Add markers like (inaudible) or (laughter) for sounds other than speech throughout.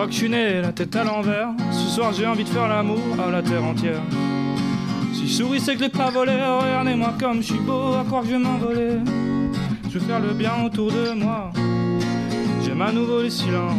Je crois que je suis né la tête à l'envers. Ce soir j'ai envie de faire l'amour à la terre entière. Si je souris c'est que l'ai pas volé. Regardez-moi comme je suis beau, à croire que je vais m'envoler. Je veux faire le bien autour de moi. J'aime à nouveau les silences.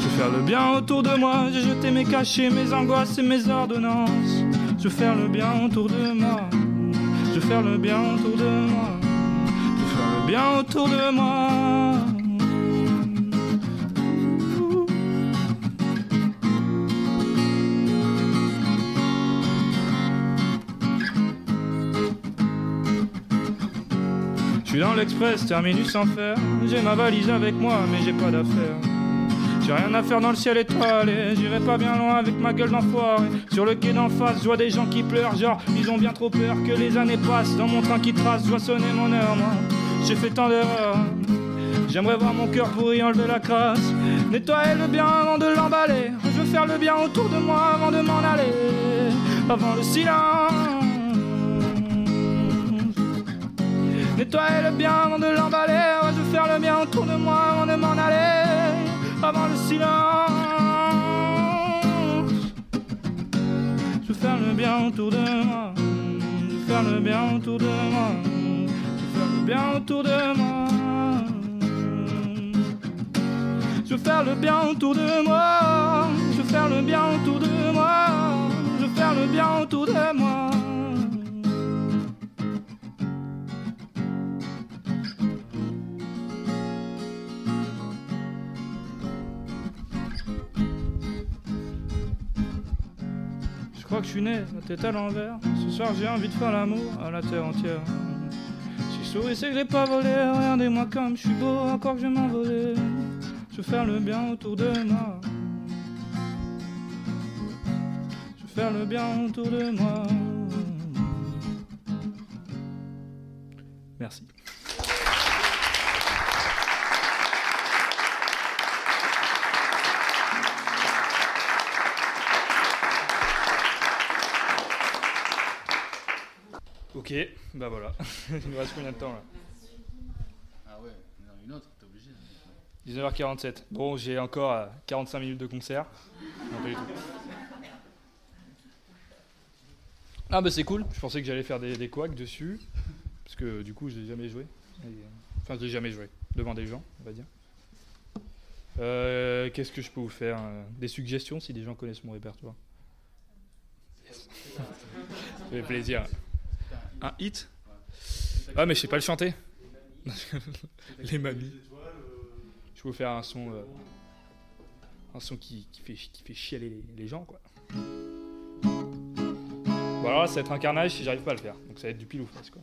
Je veux faire le bien autour de moi. J'ai jeté mes cachets, mes angoisses et mes ordonnances. Je veux faire le bien autour de moi. Je veux faire le bien autour de moi. Je veux faire le bien autour de moi. Dans l'express, terminus en fer. J'ai ma valise avec moi, mais j'ai pas d'affaires. J'ai rien à faire dans le ciel étoilé. J'irai pas bien loin avec ma gueule d'enfoiré. Sur le quai d'en face, je vois des gens qui pleurent. Genre, ils ont bien trop peur que les années passent. Dans mon train qui trace, je vois sonner mon heure, moi. J'ai fait tant d'erreurs. J'aimerais voir mon cœur pour y enlever la crasse. Nettoyer le bien avant de l'emballer. Je veux faire le bien autour de moi avant de m'en aller. Avant le silence. Nettoyer le bien avant de l'emballer. Je veux faire le bien autour de moi avant de m'en aller. Avant le silence. Je veux faire le bien autour de moi. Je veux faire le bien autour de moi. Je veux faire le bien autour de moi. Je veux faire le bien autour de moi. Je veux faire le bien autour de moi. Je veux faire le bien autour de moi. Je suis né la tête à l'envers. Ce soir j'ai envie de faire l'amour à la terre entière. Si souris c'est que j'ai pas volé. Regardez-moi comme je suis beau, encore que je m'envoler. Je veux faire le bien autour de moi. Je veux faire le bien autour de moi. Merci. Ok, bah voilà. (laughs) Il nous reste combien de temps là Ah ouais, une autre, t'es obligé. 19h47. Bon, j'ai encore euh, 45 minutes de concert. Non, pas du tout. Ah bah c'est cool, je pensais que j'allais faire des, des couacs dessus, parce que du coup je l'ai jamais joué. Et, euh, Enfin je l'ai jamais joué, devant des gens, on va dire. Euh, Qu'est-ce que je peux vous faire euh, Des suggestions si des gens connaissent mon répertoire? Yes. Ça fait plaisir. Un hit Ah mais je sais pas le chanter. (laughs) Les mamies. Je vais vous faire un son, euh, un son qui, qui fait, qui fait chialer les, les gens, quoi. Bon alors là, ça va être un carnage si j'arrive pas à le faire. Donc ça va être du pile ou face, quoi.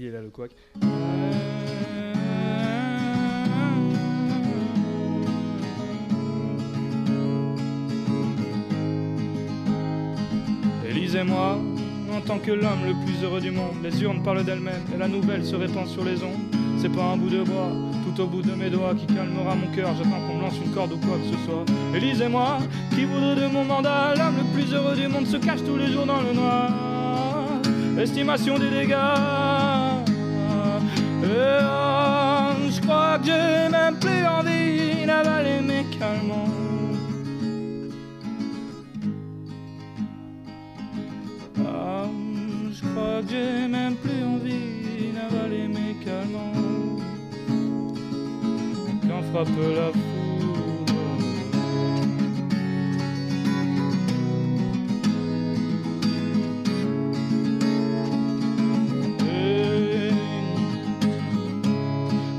Il est là le couac. Élise et moi, en tant que l'homme le plus heureux du monde, les urnes parlent d'elles-mêmes et la nouvelle se répand sur les ondes. C'est pas un bout de bois, tout au bout de mes doigts, qui calmera mon cœur. J'attends qu'on me lance une corde ou quoi que ce soit. Élise et moi, qui voudrait de mon mandat, l'homme le plus heureux du monde se cache tous les jours dans le noir. Estimation des dégâts.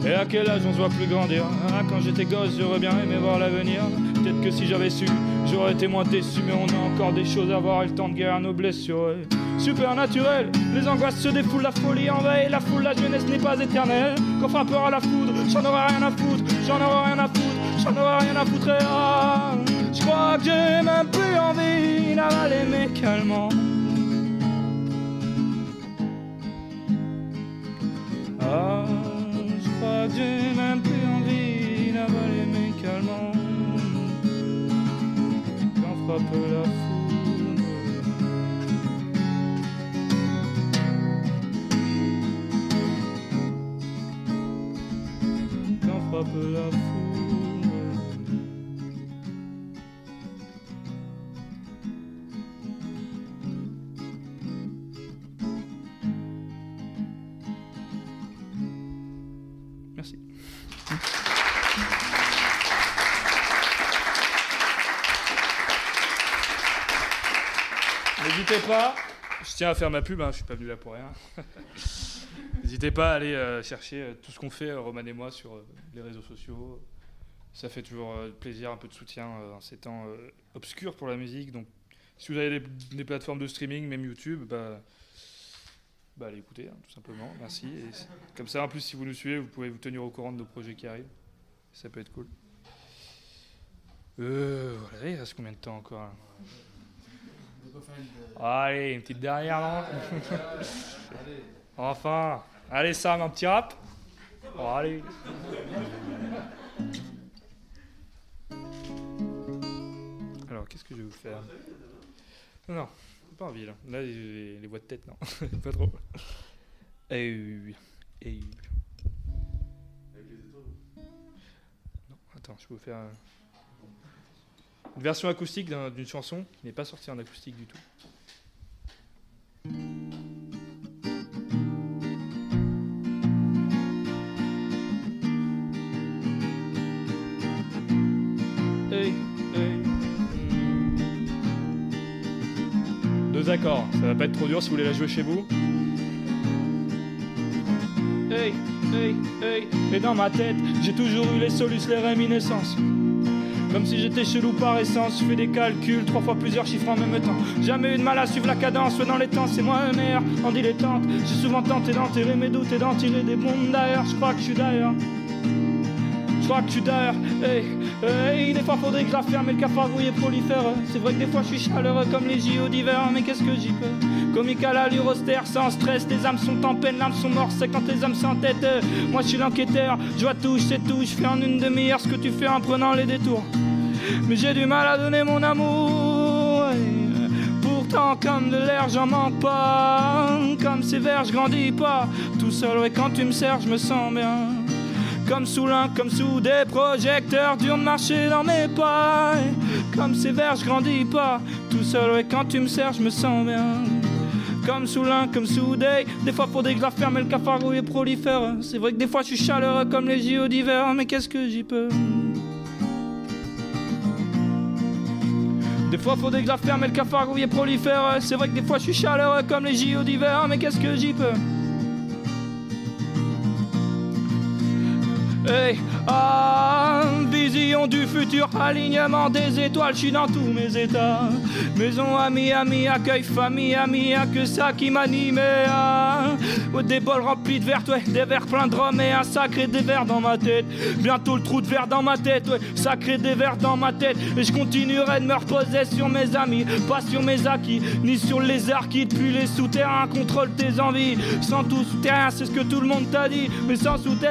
Et, à quel âge on se voit plus grandir? Ah, Quand j'étais gosse, j'aurais bien aimé voir l'avenir. Peut-être que si j'avais su, j'aurais été moins déçu. Mais on a encore des choses à voir et le temps de guérir nos blessures. Super naturel, les angoisses se défoulent, la folie envahit la foule, la jeunesse n'est pas éternelle. Peur à la foudre, j'en aurai rien à foutre, j'en aurai rien à foutre, j'en aurai rien à foutre. Et ah, je crois que j'ai même plus envie d'avaler mes calmants. Ah, je crois que j'ai même plus N'hésitez pas, je tiens à faire ma pub, hein, je suis pas venu là pour rien. (laughs) N'hésitez pas à aller euh, chercher euh, tout ce qu'on fait, euh, Roman et moi, sur euh, les réseaux sociaux. Ça fait toujours plaisir, un peu de soutien en ces temps obscurs pour la musique. Donc, si vous avez des, plateformes de streaming, même YouTube, bah, bah allez écouter, hein, tout simplement. Merci. Comme ça, en plus, si vous nous suivez, vous pouvez vous tenir au courant de nos projets qui arrivent. Ça peut être cool. Euh, voilà, il reste combien de temps encore peut pas faire une. de- Allez, une petite dernière, non Allez. (laughs) Enfin Allez, Sam, un petit rap Oh, allez Alors, qu'est-ce que je vais vous faire? Non, non, pas envie, là. Là, les, les voix de tête, non. (laughs) pas trop. Et oui. Et oui. Non, attends, je vais vous faire une version acoustique d'un- d'une chanson qui n'est pas sortie en acoustique du tout. Hey, hey. Deux accords, ça va pas être trop dur si vous voulez la jouer chez vous. Hey, hey, hey. Et dans ma tête, j'ai toujours eu les solus, les réminiscences. Comme si j'étais chelou par essence, je fais des calculs, trois fois plusieurs chiffres en même temps. Jamais eu de mal à suivre la cadence, ouais, dans les temps, c'est moi le meilleur en dilettante. J'ai souvent tenté d'enterrer mes doutes et d'en tirer des bombes d'ailleurs, je crois que je suis d'ailleurs. Je crois que je suis d'ailleurs, hey, hey, des fois faudrait que je la ferme le cafard rouillé prolifère. C'est vrai que des fois je suis chaleureux comme les JO d'hiver, mais qu'est-ce que j'y peux? Comique à l'allure austère, sans stress, les âmes sont en peine, l'âme sont mortes, c'est quand les âmes s'entêtent. Moi je suis l'enquêteur, je vois tout, je sais tout, je fais en une demi-heure ce que tu fais en prenant les détours. Mais j'ai du mal à donner mon amour. Pourtant, comme de l'air, j'en manque pas. Comme ces vers, je grandis pas. Tout seul, ouais, quand tu me sers, je me sens bien. Comme sous l'un, comme sous des projecteurs, dur de marcher dans mes pas. Comme ces vers, je grandis pas. Tout seul, ouais, quand tu me sers, je me sens bien. Comme sous l'un, comme sous des. Des fois, faudrait que je la et le cafard rouillé prolifère. C'est vrai que des fois, je suis chaleureux comme les JO d'hiver, mais qu'est-ce que j'y peux? Des fois faudrait que je la le cafard rouillé prolifère C'est vrai que des fois je suis chaleureux comme les JO d'hiver Mais qu'est-ce que j'y peux? Hey, ah, vision du futur, alignement des étoiles, je suis dans tous mes états. Maison, amis, amis, accueil, famille, amis, y'a que ça qui m'anime. Ouais, des bols remplis de verre, ouais, des verres pleins de rhum et un sacré des verres dans ma tête. Bientôt le trou de verre dans ma tête, ouais, sacré des verres dans ma tête. Et je continuerai de me reposer sur mes amis, pas sur mes acquis, ni sur les arts qui depuis les souterrains contrôlent tes envies. Sans tout souterrain, c'est ce que tout le monde t'a dit, mais sans sous tes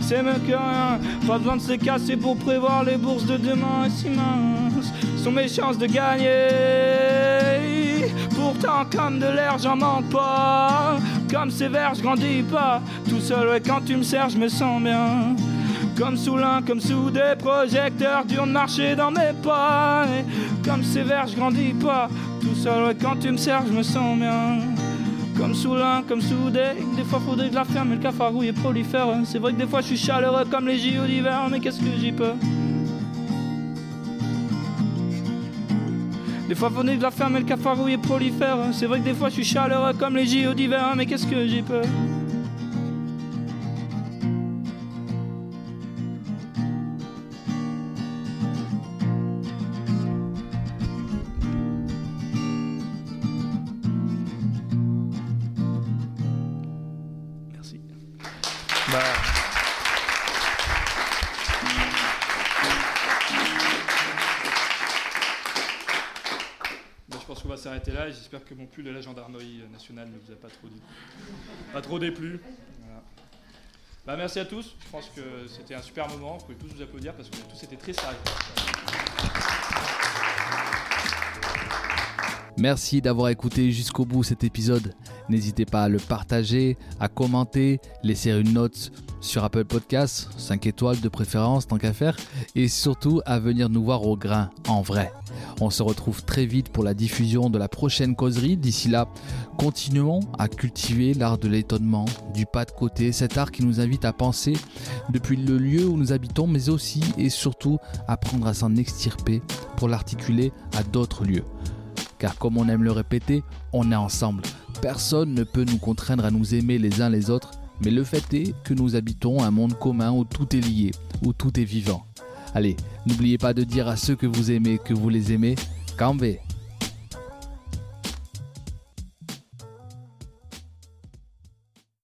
c'est mieux que rien. Pas besoin de se casser pour prévoir les bourses de demain, si minces sont mes chances de gagner. Comme de l'air, j'en manque pas. Comme ces vers, je grandis pas. Tout seul, ouais, quand tu me sers, je me sens bien. Comme sous l'un, comme sous des projecteurs, dur de marcher dans mes pas. Comme ces vers, je grandis pas. Tout seul, ouais, quand tu me sers, je me sens bien. Comme sous l'un, comme sous des. Des fois, faudrait que la ferme, mais le cafard rouillé prolifère. C'est vrai que des fois, je suis chaleureux comme les JO d'hiver, mais qu'est-ce que j'y peux? Des fois que je la ferme et le cafard rouillé prolifère C'est vrai que des fois je suis chaleureux comme les JO d'hiver Mais qu'est-ce que j'y peux Merci. Bah. S'arrêter là et j'espère que mon pull de la gendarmerie nationale ne vous a pas trop, déplu. Bah, merci à tous, je pense que c'était un super moment, vous pouvez tous vous applaudir parce a tous été très sérieux. Merci d'avoir écouté jusqu'au bout cet épisode. N'hésitez pas à le partager, à commenter, laisser une note sur Apple Podcasts, 5 étoiles de préférence tant qu'à faire, et surtout à venir nous voir au grain, en vrai. On se retrouve très vite pour la diffusion de la prochaine causerie. D'ici là, continuons à cultiver l'art de l'étonnement, du pas de côté, cet art qui nous invite à penser depuis le lieu où nous habitons, mais aussi et surtout apprendre à s'en extirper pour l'articuler à d'autres lieux. Car comme on aime le répéter, on est ensemble. Personne ne peut nous contraindre à nous aimer les uns les autres, mais le fait est que nous habitons un monde commun où tout est lié, où tout est vivant. Allez, n'oubliez pas de dire à ceux que vous aimez que vous les aimez. Cambé